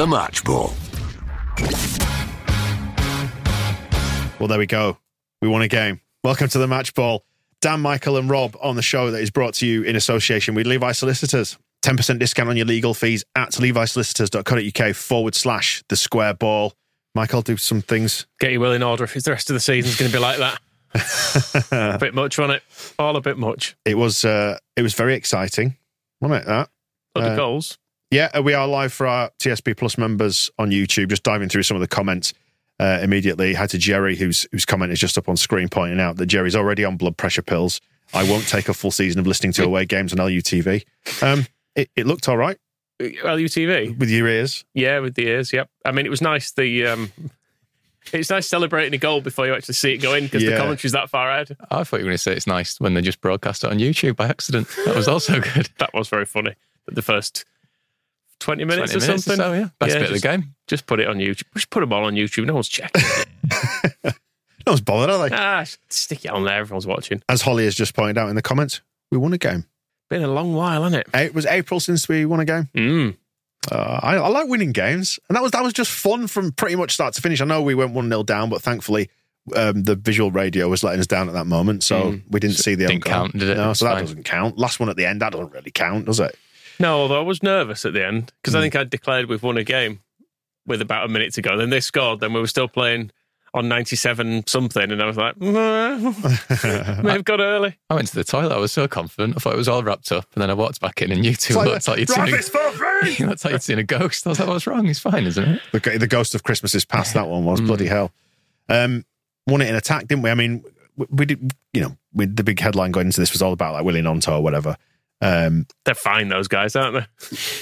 The Match Ball. Well, there we go. We won a game. Welcome to the Match Ball. Dan, Michael, and Rob on the show that is brought to you in association with Levi Solicitors. 10% discount on your legal fees at levisolicitors.co.uk forward slash the square ball. Michael, do some things. Get your will in order. Is the rest of the season's going to be like that? a bit much, wasn't it? All a bit much. It was uh, it was very exciting, wasn't it? That Other Uh, goals. Yeah, uh, we are live for our TSB Plus members on YouTube. Just diving through some of the comments uh, immediately. Had to Jerry, whose whose comment is just up on screen, pointing out that Jerry's already on blood pressure pills. I won't take a full season of listening to away games on LUTV. Um, it, it looked all right LUTV. with your ears. Yeah, with the ears. Yep. I mean, it was nice. The um, it's nice celebrating a goal before you actually see it go in because Yeah. the commentary's that far ahead. I thought you were going to say it's nice when they just broadcast it on YouTube by accident. That was also good. That was very funny. The first twenty minutes 20 or minutes something. so, yeah. Best bit of the game. Just put it on YouTube. Just put them all on YouTube. No one's checking. No one's bothered, are they? ah, stick it on there. Everyone's watching. As Holly has just pointed out in the comments, we won a game. Been a long while, hasn't it? It was April since we won a game. Mm. Uh, I, I like winning games, and that was that was just fun from pretty much start to finish. I know we went one 0 down, but thankfully um, the visual radio was letting us down at that moment, so Mm. we didn't see the Didn't own count, did it? No, It's so that fine. doesn't count. Last one at the end, that doesn't really count, does it? No, although I was nervous at the end because Hmm. I think I declared we've won a game with about a minute to go. Then they scored. Then we were still playing on 97 something. And I was like, "Mm, may have got early. I went to the toilet. I was so confident. I thought it was all wrapped up. And then I walked back in and you two It's like, looked like you'd seen "Drive this for free!" a, looked like you'd seen a ghost. I was like, what's wrong? He's fine, isn't it? the, the ghost of Christmas is past. That one was bloody hell. Um, won it in attack, didn't we? I mean, we, we did. You know, we, the big headline going into this was all about like Willie Gnonto or whatever. Um, They're fine, those guys, aren't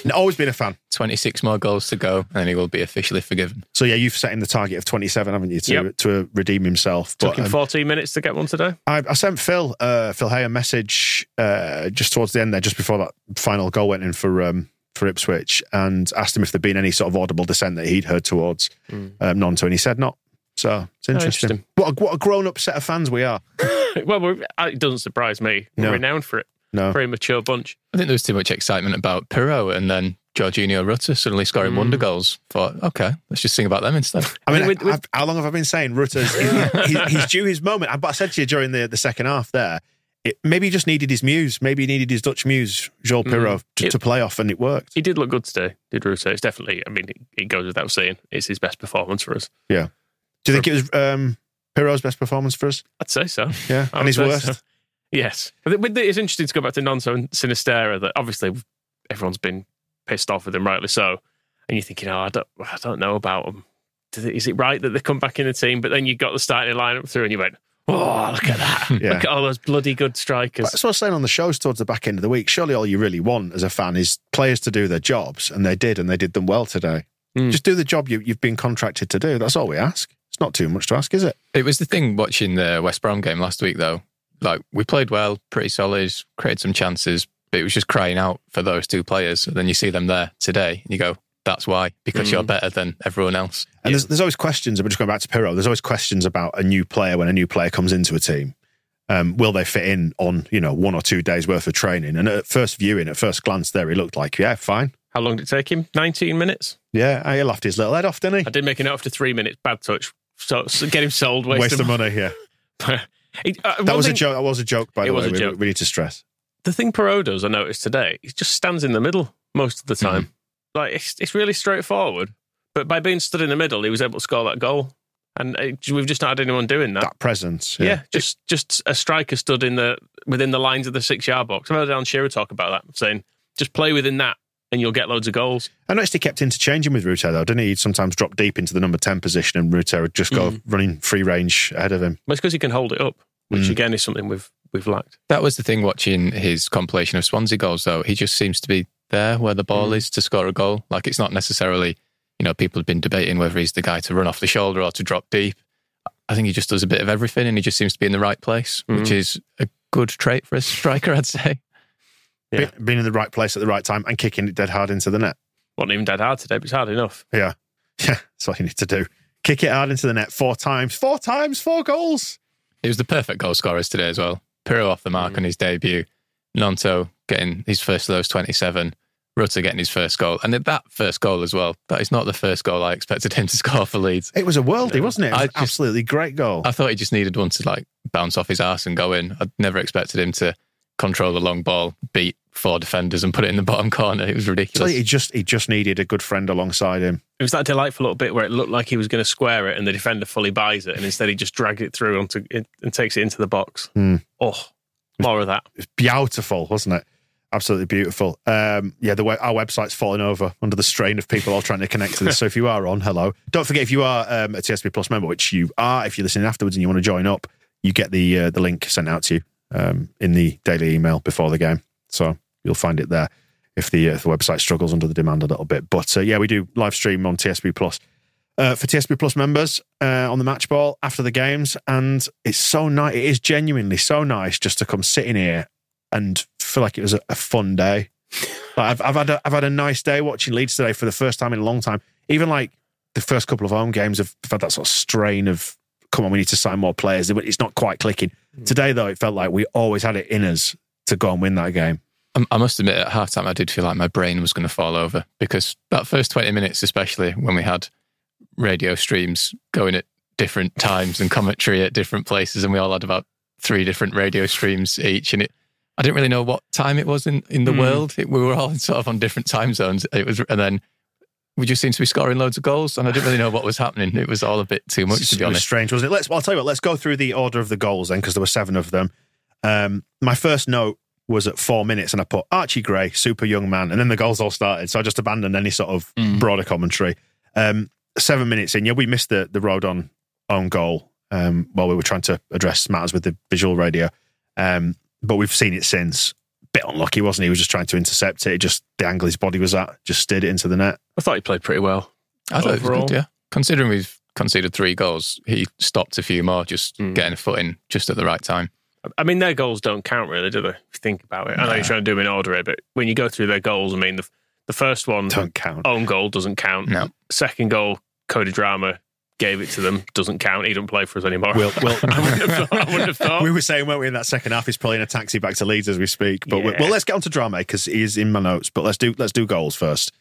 they? always been a fan. 26 more goals to go and he will be officially forgiven. So yeah, you've set him the target of twenty seven, haven't you, to Yep. to redeem himself? Took him um, 14 minutes to get one today. I, I sent Phil uh, Phil Hay a message uh, just towards the end there, just before that final goal went in for um, for Ipswich, and asked him if there'd been any sort of audible dissent that he'd heard towards um, Gnonto, and he said not. So it's interesting. Hmm. interesting. What a, what a grown up set of fans we are. well, we're, it doesn't surprise me. We're No. renowned for it. No, Very mature bunch. I think there was too much excitement about Piroe and then Georginio Rutter suddenly scoring wonder goals. Thought, okay, let's just sing about them instead. I mean, I mean, with- how long have I been saying Rutter's? he, he- he's due his moment. I- But I said to you during the, the second half there, it, maybe he just needed his muse. Maybe he needed his Dutch muse, Joel Piroe, to, It- to play off, and it worked. He did look good today, did Russo. It's definitely, I mean, it, it goes without saying, it's his best performance for us. Yeah. Do you think it was um, Piroe's best performance for us? I'd say so. Yeah, I and his worst. so. Yes. But with the- it's interesting to go back to Gnonto and Sinisterra that obviously everyone's been pissed off with him, rightly so. And you're thinking, oh, I don't, I don't know about them. Is it right that they come back in the team? But then you got the starting lineup through and you went, oh, look at that. Yeah. Look at all those bloody good strikers. That's what I was saying on the shows towards the back end of the week. Surely all you really want as a fan is players to do their jobs, and they did, and they did them well today. Mm. Just do the job you, you've been contracted to do. That's all we ask. It's not too much to ask, is it? It was the thing watching the West Brom game last week, though. Like, we played well, pretty solid, created some chances, but it was just crying out for those two players. And then you see them there today, and you go, that's why, because you're better than everyone else. And there's, there's always questions, but just going back to Piroe, there's always questions about a new player when a new player comes into a team. Um, will they fit in on, you know, one or two days worth of training? And at first viewing, at first glance there, he looked like, yeah, fine. How long did it take him? 19 minutes? Yeah, he laughed his little head off, didn't he? I did make a note after three minutes. Bad touch. So, so get him sold. Waste, Waste of of money, yeah. He- uh, That was a joke. That was a joke, by the way. a We, joke. we need to stress. The thing Piroe does, I noticed today, he just stands in the middle. most of the time. Like it's it's really straightforward. But by being stood in the middle, he was able to score that goal, and it, we've just not had anyone doing that. That presence. yeah. just just a striker stood in the within the lines of the six yard box. I've heard Alan Shearer talk about that, saying just play within that, and you'll get loads of goals. I noticed he kept interchanging with Rutter though, didn't he? He'd sometimes drop deep into the number 10 position and Rutter would just go running free range ahead of him. But it's because he can hold it up, which mm. again is something we've we've lacked. That was the thing watching his compilation of Swansea goals, though. He just seems to be there where the ball mm. is to score a goal. Like it's not necessarily, you know, people have been debating whether he's the guy to run off the shoulder or to drop deep. I think he just does a bit of everything and he just seems to be in the right place, which mm. is a good trait for a striker, I'd say. Yeah. Be- being in the right place at the right time and kicking it dead hard into the net. wasn't even dead hard today, but it's hard enough. Yeah. Yeah. That's all you need to do. Kick it hard into the net four times. Four times, four goals. It was the perfect goal scorers today as well. Piroe off the mark mm. on his debut, Gnonto getting his first of those 27, Rutter getting his first goal. And that first goal as well, that is not the first goal I expected him to score for Leeds. It was a worldie, wasn't it? It was I an just- absolutely great goal. I thought he just needed one to like bounce off his ass and go in. I'd never expected him to control the long ball, beat four defenders and put it in the bottom corner. It was So ridiculous. he just he just needed a good friend alongside him. It was that delightful little bit where it looked like he was going to square it, and the defender fully buys it, and instead he just dragged it through onto it and takes it into the box. Oh, more of that. It's was beautiful, wasn't it? Absolutely beautiful. Um, yeah, the way our website's falling over under the strain of people all trying to connect to this. so if you are on, hello. Don't forget if you are um, a TSB Plus member, which you are, if you're listening afterwards and you want to join up, you get the uh, the link sent out to you um, in the daily email before the game. So you'll find it there if the, uh, if the website struggles under the demand a little bit. But uh, yeah, we do live stream on TSB Plus. Uh, for TSB Plus members uh, on the match ball after the games, and it's so nice. It is genuinely so nice just to come sit in here and feel like it was a, a fun day. Like I've, I've had a, I've had a nice day watching Leeds today for the first time in a long time. Even like the first couple of home games have had that sort of strain of come on, we need to sign more players. It's not quite clicking. Today though, it felt like we always had it in us to go and win that game. I- I must admit, at halftime, I did feel like my brain was going to fall over because that first 20 minutes, especially when we had radio streams going at different times and commentary at different places, and we all had about three different radio streams each. And it, I didn't really know what time it was in, in the hmm. world. It, we were all sort of on different time zones. It was, and then we just seemed to be scoring loads of goals, and I didn't really know what was happening. It was all a bit too much, to be honest. strange, wasn't it? Let's. I'll tell you what. Let's go through the order of the goals then, because there were seven of them. Um, my first note was at four minutes, and I put Archie Gray, super young man, and then the goals all started. So I just abandoned any sort of broader commentary. Um, seven minutes in, yeah, we missed the the road on on goal um, while we were trying to address matters with the visual radio, um, but we've seen it since. Bit unlucky, wasn't he? He was just trying to intercept it. Just the angle his body was at, just steered it into the net. I thought he played pretty well. I thought overall. good, yeah. Considering we've conceded three goals, he stopped a few more, just hmm. getting a foot in just at the right time. I mean, their goals don't count really, do they? If you think about it, I know you're trying to do them in order here, but when you go through their goals, I mean, the the first one, Don't count. own goal doesn't count. No. Second goal, Cody Drameh gave it to them, doesn't count. He doesn't play for us anymore. Will- Will- I wouldn't thought. I wouldn't have thought. We were saying, weren't we, in that second half? He's probably in a taxi back to Leeds as we speak. But Yeah. well, let's get on to Drameh because he is in my notes. But let's do let's do goals first.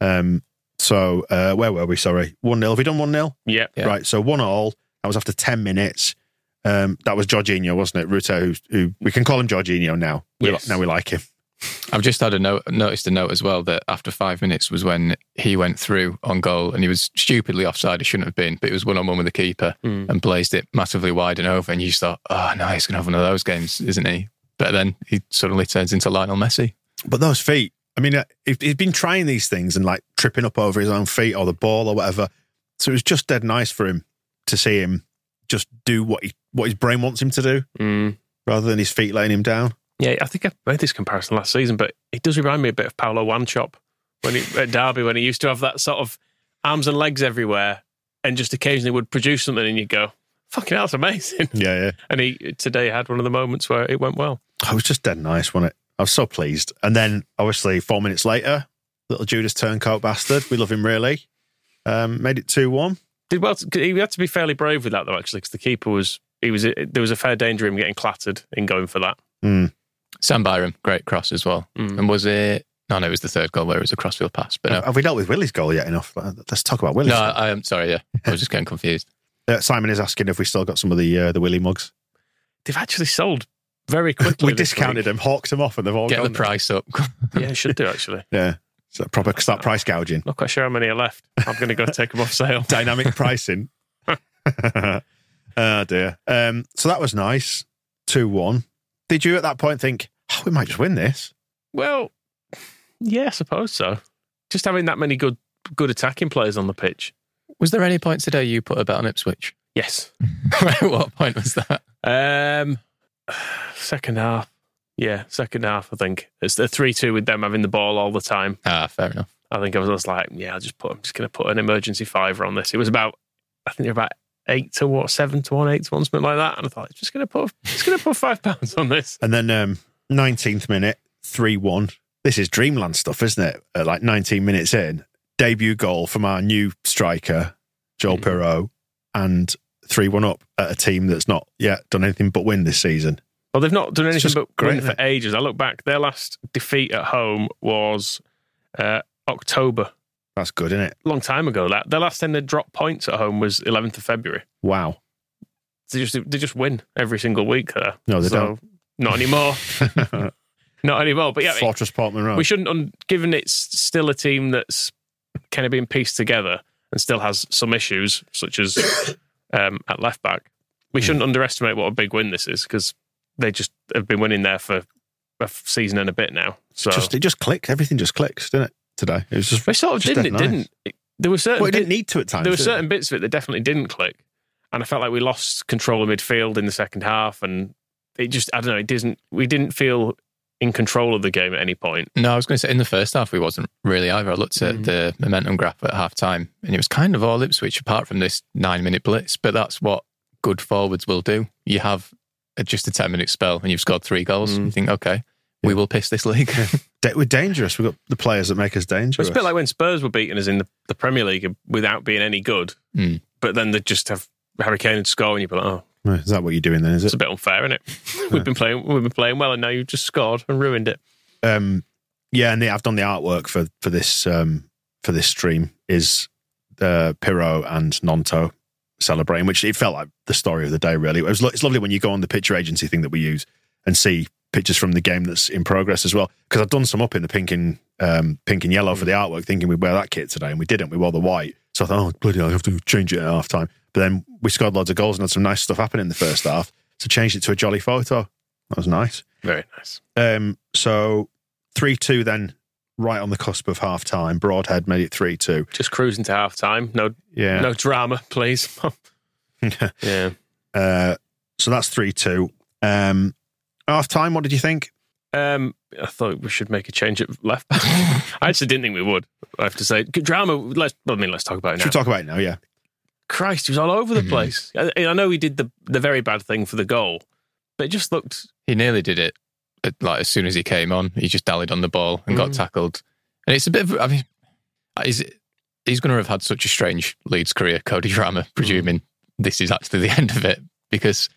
Um, so uh, where were we? Sorry, one 0 Have we done one 0 yeah. Yeah. Right. So one all. That was after ten minutes. Um, that was Georginio, wasn't it? Rutter, who, who we can call him Georginio now. We, Now we like him. I've just had a note, noticed a note as well that after five minutes was when he went through on goal and he was stupidly offside. He shouldn't have been, but it was one on one with the keeper and blazed it massively wide and over. And you just thought, oh no, he's going to have one of those games, isn't he? But then he suddenly turns into Lionel Messi. But those feet. I mean, uh, he- he's been trying these things and like tripping up over his own feet or the ball or whatever. So it was just dead nice for him to see him just do what he what his brain wants him to do Mm. rather than his feet letting him down. Yeah, I think I made this comparison last season, but it does remind me a bit of Paulo Wanchope when he, at Derby when he used to have that sort of arms and legs everywhere and just occasionally would produce something and you go, fucking hell, that's amazing. Yeah, yeah. And he today had one of the moments where it went well. I was just dead nice, wasn't it? I was so pleased. And then, obviously, four minutes later, little Judas Turncoat bastard, we love him really, um, made it 2 1. Did well. He had to be fairly brave with that though, actually, because the keeper was he was there was a fair danger of him getting clattered in going for that. Sam Byram, great cross as well. And was it? No, no, it was the third goal where it was a crossfield pass. But no, Have we dealt with Willie's goal yet enough? Uh, Let's talk about Willie's. no, I am sorry. Yeah, I was just getting confused. Uh, Simon is asking if we still got some of the uh, the Willie mugs. They've actually sold very quickly. We discounted week. them, hawked them off, and they've all Get the gone. price up. Yeah, should do actually. Yeah. Is that proper start price gouging? Not quite sure how many are left. I'm going to go take them off sale. Dynamic pricing. oh dear. Um, so that was nice. Two one. Did you at that point think oh, we might just win this? Well, yeah, I suppose so. Just having that many good good attacking players on the pitch. Was there any point today you put a bet on Ipswich? Yes. what point was that? Um, second half. Yeah, second half. I think it's the three-two with them having the ball all the time. Ah, fair enough. I think I was just like, yeah, I'll just put. I'm just going to put an emergency fiver on this. It was about, I think they're about eight to what, seven to one, eight to one, something like that. And I thought, it's just going to put, going to put five pounds on this. And then um, 19th minute, 3 1. This is dreamland stuff, isn't it? At like 19 minutes in, debut goal from our new striker, Joel. Piroe, and 3 1 up at a team that's not yet done anything but win this season. Well, they've not done anything but great, win for ages. I look back, their last defeat at home was uh, October. That's good, isn't it? long time ago. That their last time they dropped points at home was 11th of February. Wow. They just they just win every single week there. No, they So, Not anymore. not anymore. But yeah, Fortress Portman Road. we shouldn't. Un- given it's still a team that's kind of being pieced together and still has some issues, such as um, at left back, we shouldn't underestimate what a big win this is because they just have been winning there for a season and a bit now. So just it just clicked. Everything just clicks, didn't it? Today it was just. they sort of just didn't. It nice. didn't. It, there were certain Well, it didn't bit- need to at times. there were did it? certain bits of it that definitely didn't click, and I felt like we lost control of midfield in the second half, and it just I don't know. It didn't. We didn't feel in control of the game at any point. No, I was going to say in the first half we wasn't really either. I looked at mm. the momentum graph at half time and it was kind of all Ipswich apart from this nine minute blitz. But that's what good forwards will do. You have a, just a 10 minute spell and you've scored three goals. Mm. You think, okay, we will piss this league. Da- We're dangerous. We've got the players that make us dangerous. It's a bit like when Spurs were beating us in the, the Premier League without being any good, Mm. but then they just have Harry Kane and score, and you'd be like, oh, Is that what you're doing then? Is it? it's it? a bit unfair, isn't it? we've been playing, we've been playing well, and now you've just scored and ruined it. um, yeah, and they, I've done the artwork for for this um, for this stream is uh, Piroe and Gnonto celebrating, which it felt like the story of the day. Really, it was. It's lovely when you go on the picture agency thing that we use and see pictures from the game that's in progress as well. Because I've done some up in the pink and um, pink and yellow for the artwork, thinking we'd wear that kit today, and we didn't. We wore the white. So I thought, oh bloody, hell, I have to change it at half time. But then we scored loads of goals and had some nice stuff happen in the first half. So changed it to a jolly photo. That was nice. Very nice. Um, so three two then, right on the cusp of half time. Broadhead made it three two. Just cruising to half time. No, Yeah. no drama, please. yeah. uh, so that's three two. Um, half time. What did you think? Um, I thought we should make a change at left back. I actually didn't think we would. I have to say, Drameh. Let's. I mean, let's talk about it now. Should we talk about it now? Yeah. Christ, he was all over the mhm. place. I, I know he did the the very bad thing for the goal, but it just looked. he nearly did it. Like as soon as he came on, he just dallied on the ball and got mm. tackled. And it's a bit of, I mean, is it, he's going to have had such a strange Leeds career, Cody Drameh, presuming mm. this is actually the end of it, because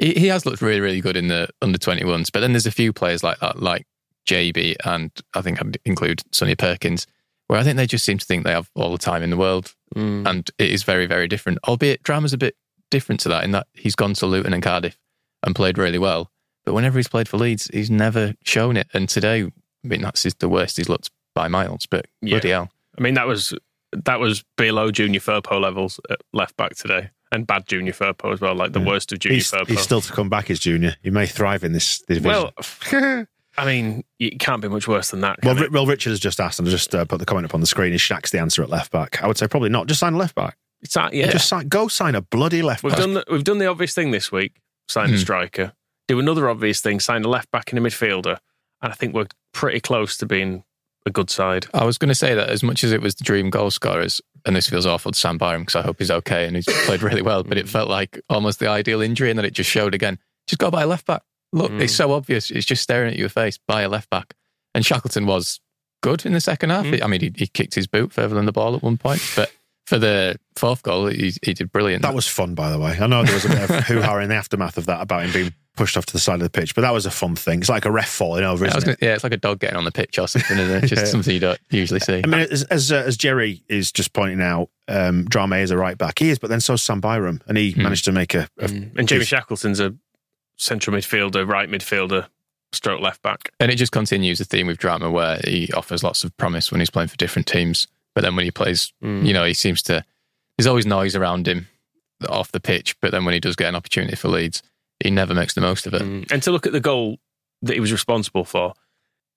he, he has looked really, really good in the under 21s. But then there's a few players like that, like JB, and I think I'd include Sonny Perkins, where I think they just seem to think they have all the time in the world. Mm. And it is very, very different. Albeit Drameh's a bit different to that in that he's gone to Luton and Cardiff and played really well. But whenever he's played for Leeds, he's never shown it. And today, I mean, that's the worst he's looked by miles. But Yeah. bloody hell. I mean, that was that was below junior Firpo levels at left back today, and bad junior Firpo as well, like the worst of junior He's, Firpo. he's still to come back as junior. He may thrive in this division. well, I mean, it can't be much worse than that. well, it? well, Richard has just asked, and I just uh, put the comment up on the screen. Is Shaq's the answer at left back? I would say probably not. Just sign a left back. it's that, yeah. Just sign, go sign a bloody left we've back. done the, we've done the obvious thing this week: sign a Hmm. striker. Do another obvious thing: sign a left back and a midfielder. And I think we're pretty close to being a good side. I was going to say that as much as it was the dream goal scorers, and this feels awful to Sam Byram because I hope he's okay and he's played really well, but it felt like almost the ideal injury and that it just showed again. Just go buy a left back. Look, it's mm. so obvious. It's just staring at your face. Buy a left back. And Shackleton was good in the second half. Mm. I mean, he, he kicked his boot further than the ball at one point, but for the fourth goal, he, he did brilliant. That was fun, by the way. I know there was a bit of hoo ha in the aftermath of that about him being pushed off to the side of the pitch, but that was a fun thing. It's like a ref falling over, Yeah, I was isn't it? gonna- yeah, it's like a dog getting on the pitch or something, isn't it? Just Yeah. something you don't usually see. I mean, as as, uh, as Jerry is just pointing out, um, Drameh is a right back. He is, but then so's Sam Byram, and he managed to make a. a And Jamie Shackleton's a central midfielder, right midfielder, stroke left back. And it just continues the theme with Drameh where he offers lots of promise when he's playing for different teams. But then when he plays, Mm. you know, he seems to, there's always noise around him off the pitch. But then when he does get an opportunity for Leeds, he never makes the most of it. Mm. And to look at the goal that he was responsible for,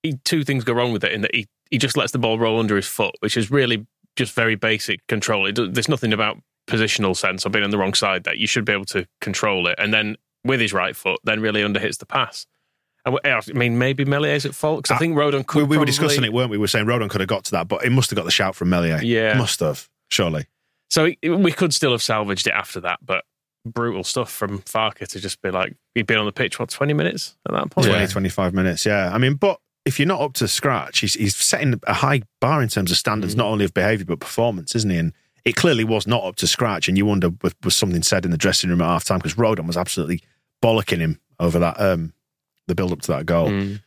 he, two things go wrong with it in that he, he just lets the ball roll under his foot, which is really just very basic control. It, there's nothing about positional sense or being on the wrong side that you should be able to control it. And then with his right foot, then really underhits the pass. I mean, maybe Meslier's at fault because I Uh, think Rodon could. we were probably- discussing it, weren't we? We were saying Rodon could have got to that, but he must have got the shout from Melier. Yeah. Must have, surely. So we could still have salvaged it after that, but brutal stuff from Farke to just be like, he'd been on the pitch, what, 20 minutes at that point? 20, 25 minutes, yeah. I mean, but if you're not up to scratch, he's, he's setting a high bar in terms of standards, not only of behaviour, but performance, isn't he? And it clearly was not up to scratch. And you wonder, was, was something said in the dressing room at half time? Because Rodon was absolutely bollocking him over that, um, the build up to that goal. Mm.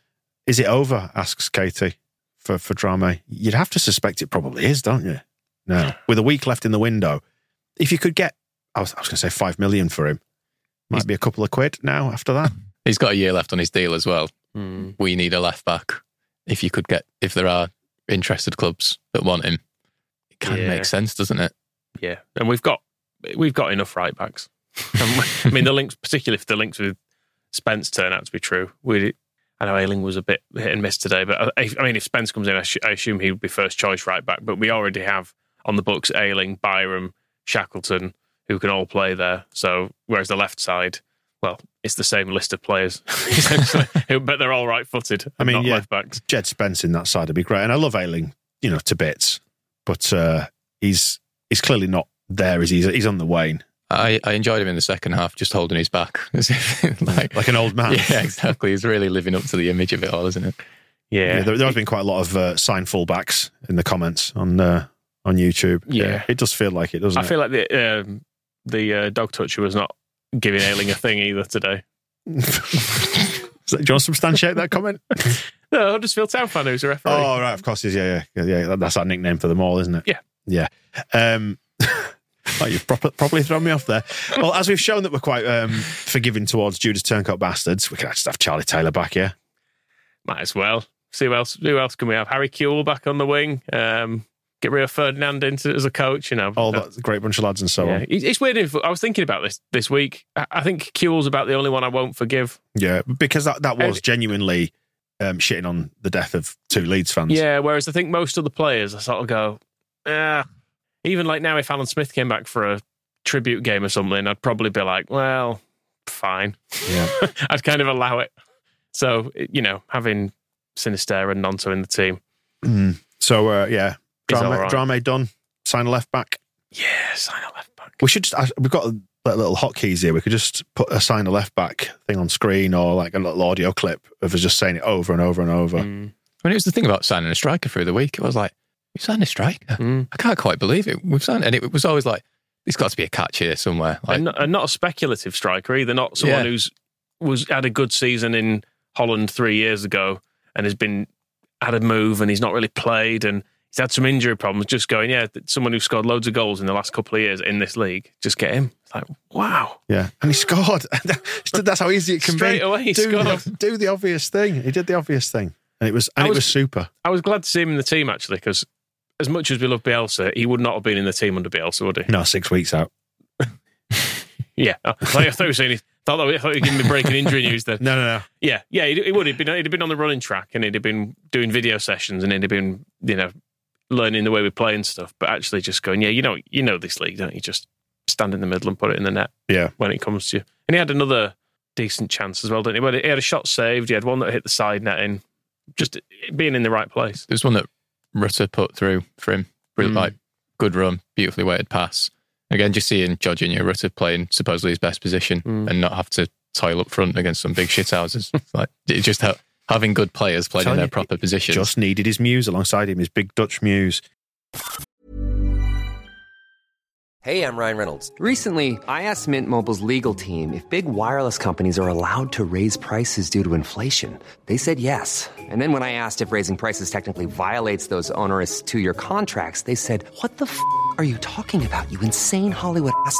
Is it over? asks Katie for, for Drameh. You'd have to suspect it probably is, don't you? No. With a week left in the window, if you could get, I was, I was going to say five million for him, might be a couple of quid now after that. He's got a year left on his deal as well. Mm. We need a left back. If you could get, if there are interested clubs that want him, it kind Yeah. of makes sense, doesn't it? Yeah, and we've got we've got enough right backs. And we- I mean, the links, particularly if the links with Spence turn out to be true. We, I know Ayling was a bit hit and miss today, but I, I mean, if Spence comes in, I, sh- I assume he would be first choice right back. But we already have on the books Ayling, Byram, Shackleton, who can all play there. So whereas the left side, well, it's the same list of players essentially, but they're all right-footed. I mean, not yeah. left backs. Djed Spence in that side would be great. And I love Ayling, you know, to bits, but uh, he's he's clearly not there as he's he's on the wane, I, I enjoyed him in the second half, just holding his back. As if, like, like an old man. yeah, exactly. He's really living up to the image of it all, isn't it? Yeah, Yeah, there, there has been quite a lot of uh, signed fullbacks in the comments on uh, on YouTube. Yeah. it does feel like it, doesn't I it? feel like the um, the uh, dog toucher was not giving Ayling a thing either today. Do you want to substantiate that comment? No, Huddersfield Town fan who's a referee. oh, right, of course, he's, yeah, yeah, yeah. That's our nickname for them all, isn't it? Yeah. yeah. Um, oh, you've proper, properly thrown me off there. Well, as we've shown that we're quite um, forgiving towards Judas Turncoat bastards, we can just have Charlie Taylor back here. Might as well. See who else. Who else can we have? Harry Kewell back on the wing. Um, get Rio Ferdinand into as a coach. You know, All that great bunch of lads and so Yeah, on. It's weird. If, I was thinking about this this week. I think Kewell's about the only one I won't forgive. Yeah, because that, that was And- genuinely um, shitting on the death of two Leeds fans. Yeah, whereas I think most of the players, I sort of go, ah. Even like now, if Alan Smith came back for a tribute game or something, I'd probably be like, well, fine. Yeah. I'd kind of allow it. So you know, having Sinister and Gnonto in the team, Mm. So, uh, yeah, He's drama, all right. done. Sign a left back. yeah, sign a left back. We should just, we've got like little hotkeys here. We could just put a sign a left back thing on screen or like a little audio clip of us just saying it over and over and over. Mm. I mean, it was the thing about signing a striker through the week. It was like, we signed a striker. Mm. I can't quite believe it. We've signed, and it was always like, there's got to be a catch here somewhere. Like, and, not, and not a speculative striker either. Not someone Yeah. who's was had a good season in Holland three years ago and has been had a move and he's not really played and he's had some injury problems. Just going, yeah, someone who scored loads of goals in the last couple of years in this league, just get him. It's like, wow, Yeah. And he scored. That's how easy it can be. Straight be. away he do, scored. The, do the obvious thing. He did the obvious thing. And it was, and I it was- was super. I was glad to see him in the team actually because as much as we love Bielsa, he would not have been in the team under Bielsa, would he? No, six weeks out. Yeah, I thought, I thought you were saying. Thought, I thought you were giving me breaking injury news then. No, no, no. Yeah, yeah, he, he would. He'd been, he'd have been on the running track and he'd have been doing video sessions and he'd have been, you know, learning the way we play and stuff. But actually, just going, yeah, you know, you know this league, don't you? Just stand in the middle and put it in the net Yeah. when it comes to you. And he had another decent chance as well, didn't he? Well, he had a shot saved. He had one that hit the side netting. Just being in the right place. There's one that Rutter put through for him. Really, Mm. like good run, beautifully weighted pass. Again, just seeing Georginio Rutter playing supposedly his best position Mm. and not have to toil up front against some big shithouses. like it just ha- having good players playing in their you, proper positions. Just needed his muse alongside him, his big Dutch muse. Hey, I'm Ryan Reynolds. Recently, I asked Mint Mobile's legal team if big wireless companies are allowed to raise prices due to inflation. They said yes. And then when I asked if raising prices technically violates those onerous two year contracts, they said, What the f are you talking about, you insane Hollywood ass?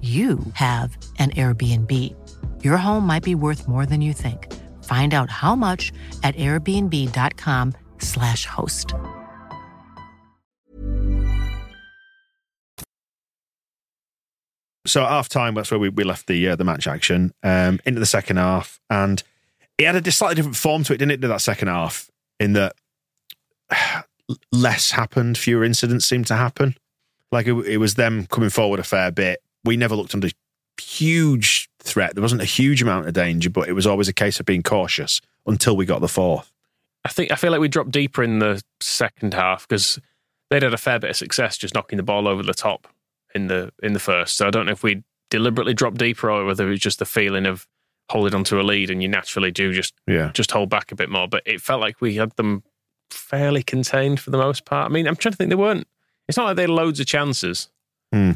you have an Airbnb. Your home might be worth more than you think. Find out how much at airbnb.com/slash host. So at half time, that's where we, we left the uh, the match action um, into the second half, and it had a slightly different form to it, didn't it? To that second half, in that less happened, fewer incidents seemed to happen. Like it, it was them coming forward a fair bit. We never looked under huge threat. There wasn't a huge amount of danger, but it was always a case of being cautious until we got the fourth. I think I feel like we dropped deeper in the second half because they'd had a fair bit of success just knocking the ball over the top in the in the first. So I don't know if we deliberately dropped deeper or whether it was just the feeling of holding onto a lead and you naturally do just Yeah. just hold back a bit more. But it felt like we had them fairly contained for the most part. I mean, I'm trying to think they weren't. It's not like they had loads of chances, Hmm.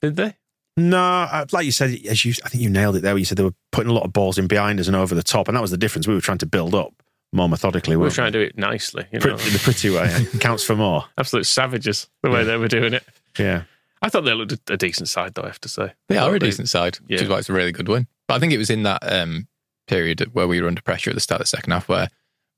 did they? No, uh, like you said, as you, I think you nailed it there. Where you said they were putting a lot of balls in behind us and over the top, and that was the difference. We were trying to build up more methodically. We were weren't trying to do it nicely, you know. Pretty, the pretty way yeah. counts for more. Absolute savages the way they were doing it. Yeah, I thought they looked a, a decent side, though. I have to say, They are a decent side, which Yeah. is why it's a really good win. But I think it was in that um, period where we were under pressure at the start of the second half where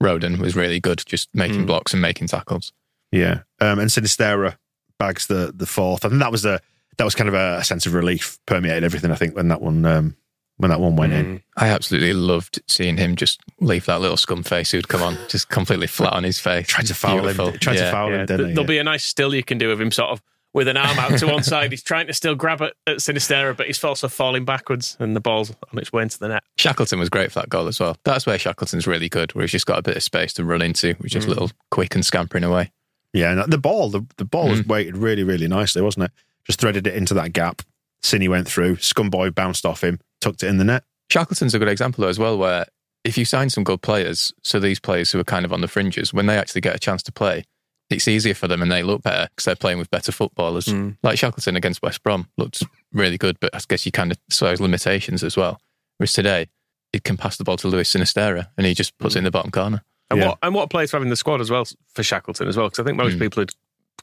Rodon was really good, just making Mm. blocks and making tackles. yeah. Um, and Sinisterra bags the the fourth. I think that was a that was kind of a sense of relief permeated everything. I think when that one um, when that one went in. Mm. I absolutely loved seeing him just leave that little scum face who'd come on, just completely flat on his face. Tried to foul beautiful. him. Tried Yeah. to foul Yeah, him. th- Didn't he? there'll be a nice still you can do of him sort of with an arm out to one side. He's trying to still grab at, at Sinisterra, but he's also falling backwards and the ball's on its way into the net. Shackleton was great for that goal as well. That's where Shackleton's really good, where he's just got a bit of space to run into, which is Mm. a little quick and scampering away. Yeah, and the ball, the, the ball was Mm. weighted really, really nicely, wasn't it? Just threaded it into that gap. Cine went through. Scumboy bounced off him, tucked it in the net. Shackleton's a good example though, as well, where if you sign some good players, so these players who are kind of on the fringes, when they actually get a chance to play, it's easier for them and they look better because they're playing with better footballers. Mm. Like Shackleton against West Brom looked really good, but I guess you kind of saw his limitations as well. Whereas today, he can pass the ball to Luis Sinisterra and he just puts it in the bottom corner. And Yeah. what and what players to have in the squad as well for Shackleton as well? Because I think most Mm. people had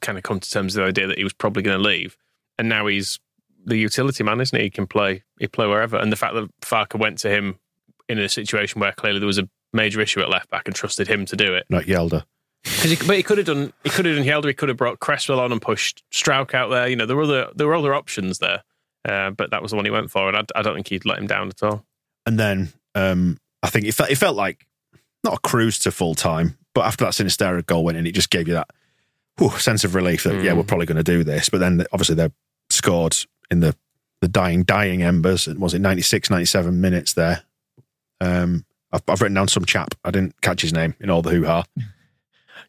kind of come to terms with the idea that he was probably going to leave, and now he's the utility man, isn't he? He can play, he play wherever. And the fact that Farke went to him in a situation where clearly there was a major issue at left back and trusted him to do it, Not Yelder. because he, but he could have done he could have done Helder, he could have brought Cresswell on and pushed Struijk out there. You know, there were other there were other options there, uh, but that was the one he went for, and I, I don't think he'd let him down at all. And then um, I think it felt, it felt like not a cruise to full time, but after that Sinisterra goal went in, it just gave you that whew, sense of relief that, yeah, Mm. we're probably going to do this. But then obviously they scored in the, the dying, dying embers. And Was it 96, 97 minutes there? Um, I've, I've written down some chap. I didn't catch his name in all the hoo ha.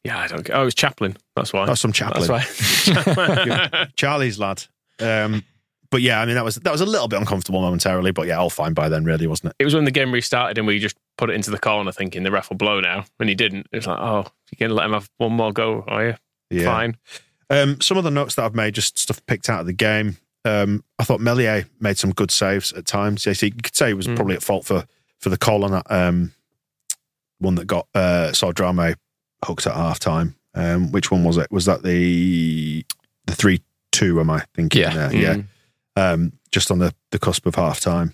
Yeah, I don't. Oh, it was Chaplin. That's why. That's some Chaplin. That's why. Charlie's lad. Um, but yeah, I mean, that was that was a little bit uncomfortable momentarily, but yeah, all fine by then, really, wasn't it? it was when the game restarted and we just put it into the corner thinking the ref will blow now. And he didn't. It was like, oh, you're going to let him have one more go, are you? Yeah. Fine. Um, some of the notes that I've made, just stuff picked out of the game. Um, I thought Meslier made some good saves at times. You could say he was Mm. probably at fault for for the call on that um, one that got uh, saw Drameh hooked at half time. Um, which one was it? Was that the the three two, am I thinking? Yeah. there? yeah. Um, just on the, the cusp of half time,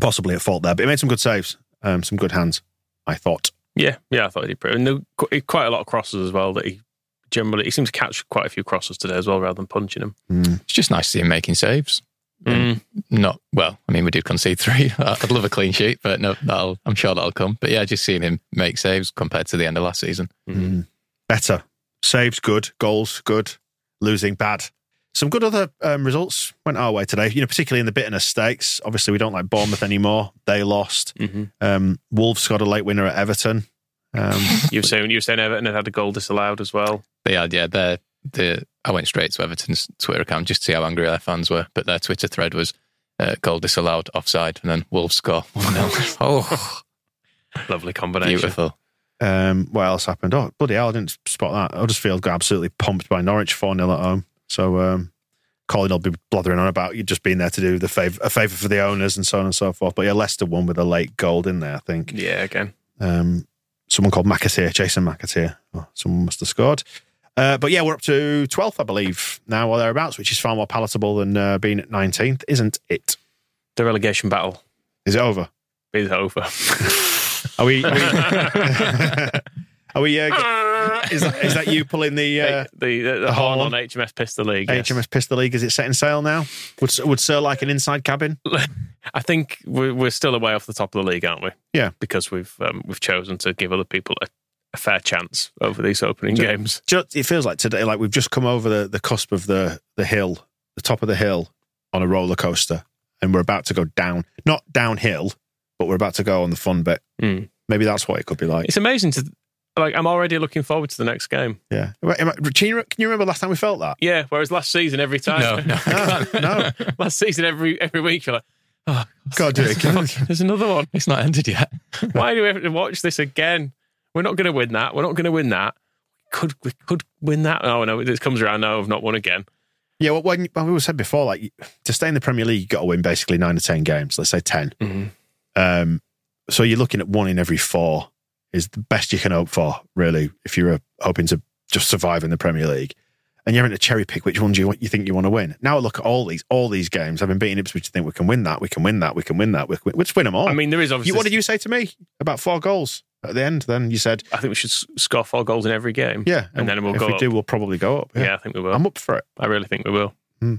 possibly at fault there, but he made some good saves, um, some good hands. I thought. Yeah, yeah, I thought he did pretty. And there were quite a lot of crosses as well that he generally he seemed to catch quite a few crosses today as well, rather than punching them. It's just nice to see him making saves. Mm. Not well. I mean, we did concede three. I'd love a clean sheet, but no, that'll, I'm sure that'll come. But yeah, just seeing him make saves compared to the end of last season. better. Saves good, goals good, losing bad. Some good other um, results went our way today. You know, particularly in the bitterness stakes. Obviously, we don't like Bournemouth anymore. They lost. Mhm. Um, Wolves got a late winner at Everton. Um, You were saying you were saying Everton had had a goal disallowed as well. They had, yeah, their the I went straight to Everton's Twitter account just to see how angry their fans were. But their Twitter thread was uh, goal disallowed, offside, and then Wolves score. 1-0. oh, Lovely combination. beautiful. um, what else happened? Oh, bloody hell, I didn't spot that. Huddersfield got absolutely pumped by Norwich 4 0 at home. So, um, Colin will be blathering on about you just being there to do the favor, a favour for the owners and so on and so forth. But yeah, Leicester won with a late goal in there, I think. Yeah, again. um, someone called McAteer, Jason McAteer. Oh, someone must have scored. Uh, but yeah, we're up to 12th, I believe, now or thereabouts, which is far more palatable than uh, being at 19th, isn't it? The relegation battle Is it over? is over. Are we? Are we, are we uh, is, that, is that you pulling the uh, the, the, the, the horn horn? on HMS Pistol League. yes. HMS Pistol League? Is it setting sail now? Would, would Sir like an inside cabin? I think we're, we're still away off the top of the league, aren't we? Yeah. because we've um, we've chosen to give other people a, a fair chance over these opening games. Do you know, it feels like today, like we've just come over the, the cusp of the, the hill, the top of the hill on a roller coaster, and we're about to go down. Not downhill, but we're about to go on the fun bit. Mm. Maybe that's what it could be like. It's amazing to like. I'm already looking forward to the next game. Yeah. Am I- Can you, can you remember last time we felt that? Yeah, whereas last season every time, No, no. No, no. last season every every week you're like, oh, God, do it again. there's another one. It's not ended yet. Why do we have to watch this again? We're not going to win that. We're not going to win that. Could we could win that? Oh no, it comes around. No, I've not won again. Yeah, well, when, when we said before, like to stay in the Premier League, you've got to win basically nine or 10 games, let's say 10. Mhm. Um, so you're looking at one in every four is the best you can hope for, really, if you're uh, hoping to just survive in the Premier League. And you're having to cherry pick which ones you want, you think you want to win. Now look at all these all these games. I've been beating Ipswich. You think we can win that? We can win that. We can win that. We can win, let's win them all. I mean, there is obviously. you, what did you say to me about four goals at the end? Then you said, I think we should s- score four goals in every game. yeah, and then we'll if go. If we up. do, we'll probably go up. yeah. I think we will. I'm up for it. I really think we will.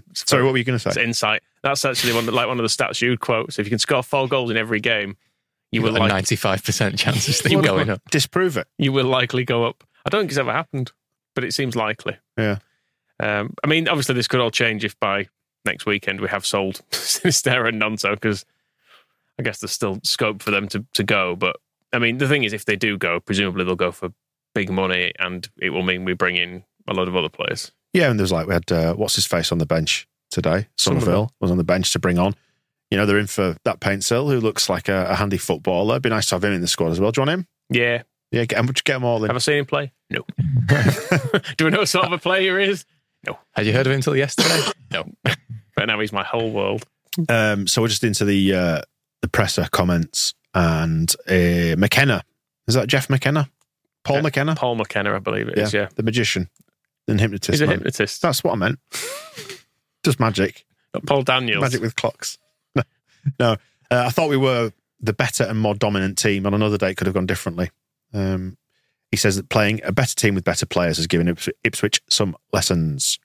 It's Sorry, what were you going to say? It's insight. That's actually one like one of the stats you'd quote. So if you can score four goals in every game, you You've will got a 95% chance of You going up. Disprove it. you will likely go up. I don't think it's ever happened, but it seems likely. Yeah. Um, I mean, obviously, this could all change if by next weekend we have sold Sinisterra and Gnonto, because I guess there's still scope for them to, to go. But I mean, the thing is, if they do go, presumably they'll go for big money, and it will mean we bring in a lot of other players. Yeah, and there's like we had uh, what's his face on the bench today. Summerville was on the bench to bring on. You know, they're in for that Paintsil, who looks like a, a handy footballer. It'd be nice to have him in the squad as well. Do you want him? Yeah. Yeah, get him, get them all in. Have I seen him play? No. do we know what sort of a player he is? No. Had you heard of him until yesterday? No. but now he's my whole world. Um, so we're just into the uh, the presser comments and uh, McKenna. Is that Jeff McKenna? Paul Yeah, McKenna? Paul McKenna, I believe it is. Yeah. the magician and hypnotist. He's a man. hypnotist. That's what I meant. Just magic. Not Paul Daniels. Magic with clocks. No, no. Uh, I thought we were the better and more dominant team. On another day, it could have gone differently. Um, he says that playing a better team with better players has given Ips- Ipswich some lessons.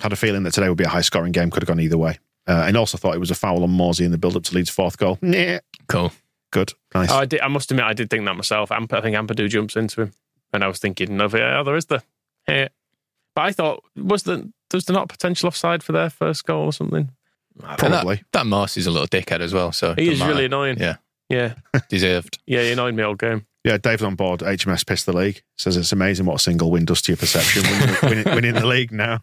Had a feeling that today would be a high scoring game, could have gone either way. Uh, and also thought it was a foul on Morsy in the build up to Leeds' fourth goal. Yeah. Cool. Good. Nice. Oh, I, did, I must admit, I did think that myself. Amp, I think Ampadu jumps into him, and I was thinking, of yeah, there is the, yeah. But I thought, was the was there not a potential offside for their first goal or something? And Probably. That, that Morse is a little dickhead as well. So it He is matter. really annoying. Yeah, Yeah, deserved. yeah, he annoyed me all game. Yeah, Dave's on board. HMS pissed the league. Says it's amazing what a single win does to your perception winning, winning, winning the league now.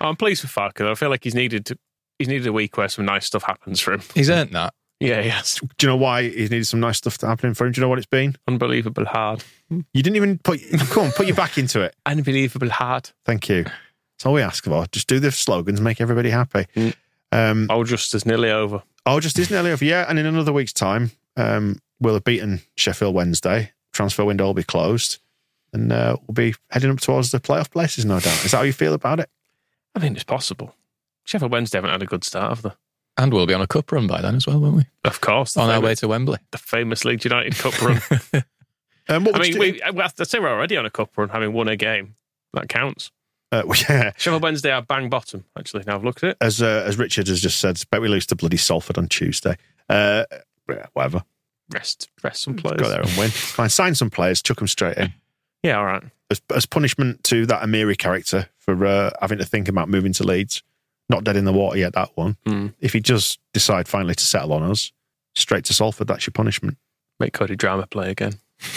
I'm pleased with Farke. I feel like he's needed to, he's needed a week where some nice stuff happens for him. He's earned that. Yeah, yes, Do you know why he needed some nice stuff to happen for him? Do you know what it's been? unbelievable hard, You didn't even put. Come on, put your back into it. unbelievable hard. Thank you. That's all we ask for. Just do the slogans, make everybody happy. Mm. Um, Oh, just as nearly over. oh, just isn't early over. Yeah, and in another week's time, um, we'll have beaten Sheffield Wednesday. Transfer window will be closed, and uh, we'll be heading up towards the playoff places, no doubt. Is that how you feel about it? I mean, it's possible. Sheffield Wednesday haven't had a good start, have they? And we'll be on a cup run by then as well, won't we? Of course. the On our way to Wembley. the famous Leeds United Cup run. Um, what I mean, you we, I- I'd say we're already on a cup run, having won a game. That counts. uh, well, yeah, Sheffield Wednesday are bang bottom, actually, now I've looked at it. as uh, as Richard has just said, bet we lose to bloody Salford on Tuesday. Uh, yeah, whatever. Rest, rest some players. Go there and win. Fine. Sign some players, chuck them straight in. Yeah, all right. As, as punishment to that Amiri character for uh, having to think about moving to Leeds. Not dead in the water yet, that one. Hmm. If he does decide finally to settle on us, straight to Salford, that's your punishment. Make Cody Drameh play again.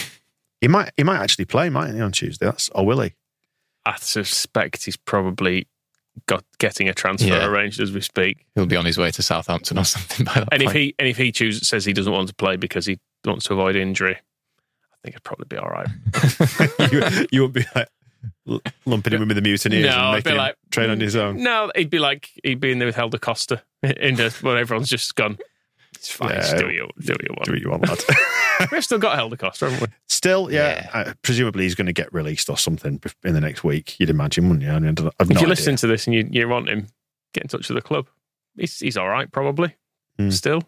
He might he might actually play, mightn't he, on Tuesday? That's or will he? I suspect he's probably got getting a transfer Yeah. arranged as we speak. He'll be on his way to Southampton or something by that And if point. he and if he chooses says he doesn't want to play because he wants to avoid injury, I think it'd probably be all right. you, you won't be like l- lumping him in with the mutineers No, and I'd making be him like, train on his own. No, he'd be like he'd be in there with Helder Costa in the where everyone's just gone. It's fine. Yeah. just do what you do what you want. Do what you want, lad. We've still got Helder Costa, haven't we? Still, yeah, uh, presumably he's going to get released or something in the next week. You'd imagine, wouldn't you? I mean, I don't- I've If no you're idea. listening to this and you, you want him, get in touch with the club. He's he's all right, probably. Hmm. Still,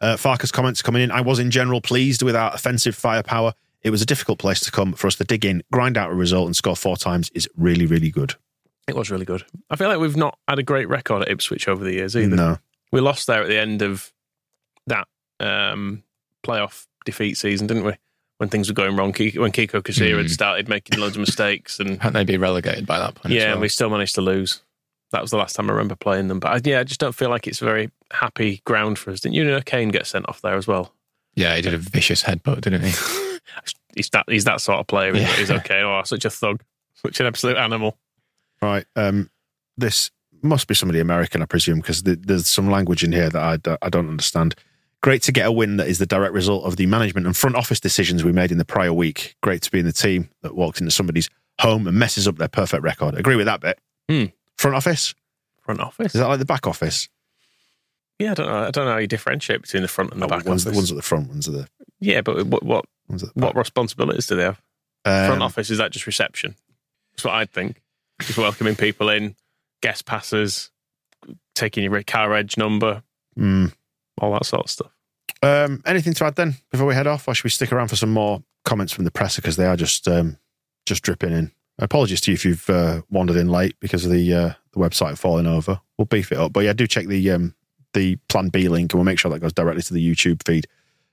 Uh, Farke's comments coming in. I was in general pleased with our offensive firepower. It was a difficult place to come for us to dig in, grind out a result, and score four times is really, really good. it was really good. I feel like we've not had a great record at Ipswich over the years either. No, We lost there at the end of that um, playoff defeat season, didn't we? When things were going wrong, Ki- when Kiko Casilla had Mm. started making loads of mistakes, and Hadn't they be relegated by that point? as yeah, well? and we still managed to lose. That was the last time I remember playing them. But I, yeah, I just don't feel like it's very happy ground for us. Didn't you know Kane get sent off there as well? yeah, he did a vicious headbutt, didn't he? He's that he's that sort of player. Yeah. He's okay. Oh, such a thug, such an absolute animal. right. Um, this must be somebody American, I presume, because th- there's some language in here that I, d- I don't understand. Great to get a win that is the direct result of the management and front office decisions we made in the prior week. Great to be in the team that walks into somebody's home and messes up their perfect record. Agree with that bit. Hmm. Front office? Front office. Is that like the back office? Yeah, I don't know. I don't know how you differentiate between the front and the Oh, back one's, office. the ones at the front, ones at the, yeah, but what what what responsibilities do they have? Um, front office is that just reception? That's what I'd think. Just welcoming people in, guest passes, taking your car edge number, mm. all that sort of stuff. Um, anything to add then before we head off, or should we stick around for some more comments from the presser because they are just um, just dripping in. Apologies to you if you've uh, wandered in late because of the uh, the website falling over. We'll beef it up, but yeah, do check the um, the Plan B link and we'll make sure that goes directly to the YouTube feed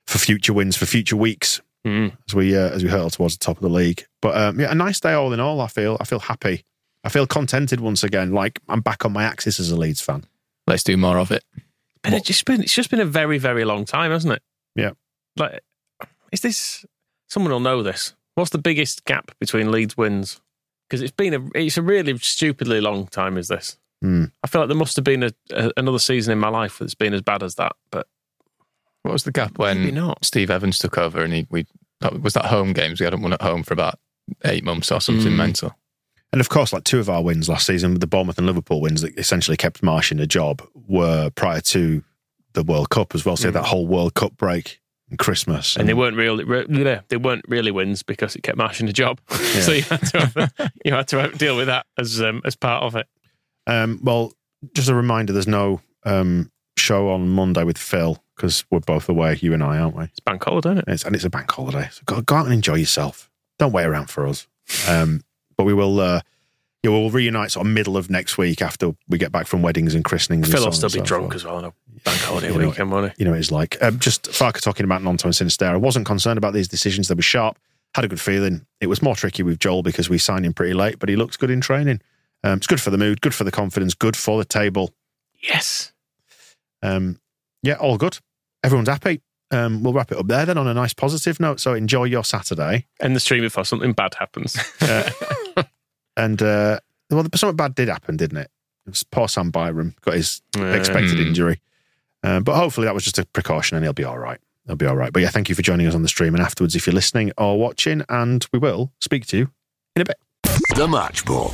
for future wins for future weeks Mm. as we uh, as we hurtle towards the top of the league. But um, yeah, a nice day all in all. I feel I feel happy. I feel contented once again. Like I'm back on my axis as a Leeds fan. Let's do more of it. But it's just been it's just been a very very long time, hasn't it? Yeah. Like, is this? Someone will know this. What's the biggest gap between Leeds wins? Because it's been a it's a really stupidly long time. Is this? Hmm. I feel like there must have been a, a, another season in my life that's been as bad as that. But What was the gap Maybe when not. Steve Evans took over and he we that, was that home games we hadn't won at home for about eight months or something Mm. mental. And of course, like two of our wins last season, the Bournemouth and Liverpool wins that essentially kept Marsch in a job, were prior to the World Cup as well. So Mm. that whole World Cup break and Christmas, and they weren't really re, yeah, they weren't really wins because it kept Marsch in the job. Yeah. so you had to have, you had to have, deal with that as um, as part of it. Um, well, just a reminder: there's no um, show on Monday with Phil because we're both away. You and I, aren't we? It's bank holiday, isn't it? It's, and it's a bank holiday, so go, go out and enjoy yourself. Don't wait around for us. Um, but we will. Uh, yeah, we'll reunite sort of middle of next week after we get back from weddings and christenings. and Phil so will still and be so drunk forth. as well on a bank holiday You know, weekend, won't he? you know what it's like. Um, just Farke talking about Gnonto and Sinisterra. I wasn't concerned about these decisions. They were sharp. Had a good feeling. It was more tricky with Joel because we signed him pretty late, but he looks good in training. Um, it's good for the mood, good for the confidence, good for the table. Yes. Um, yeah, all good. Everyone's happy. Um, we'll wrap it up there then on a nice positive note. So enjoy your Saturday. End the stream before something bad happens. Uh, and uh, well, something bad did happen, didn't it? it was poor Sam Byram got his expected Mm. injury. Um, but hopefully that was just a precaution and he'll be all right. He'll be all right. But yeah, thank you for joining us on the stream and afterwards if you're listening or watching, and we will speak to you in a bit. The Match Ball.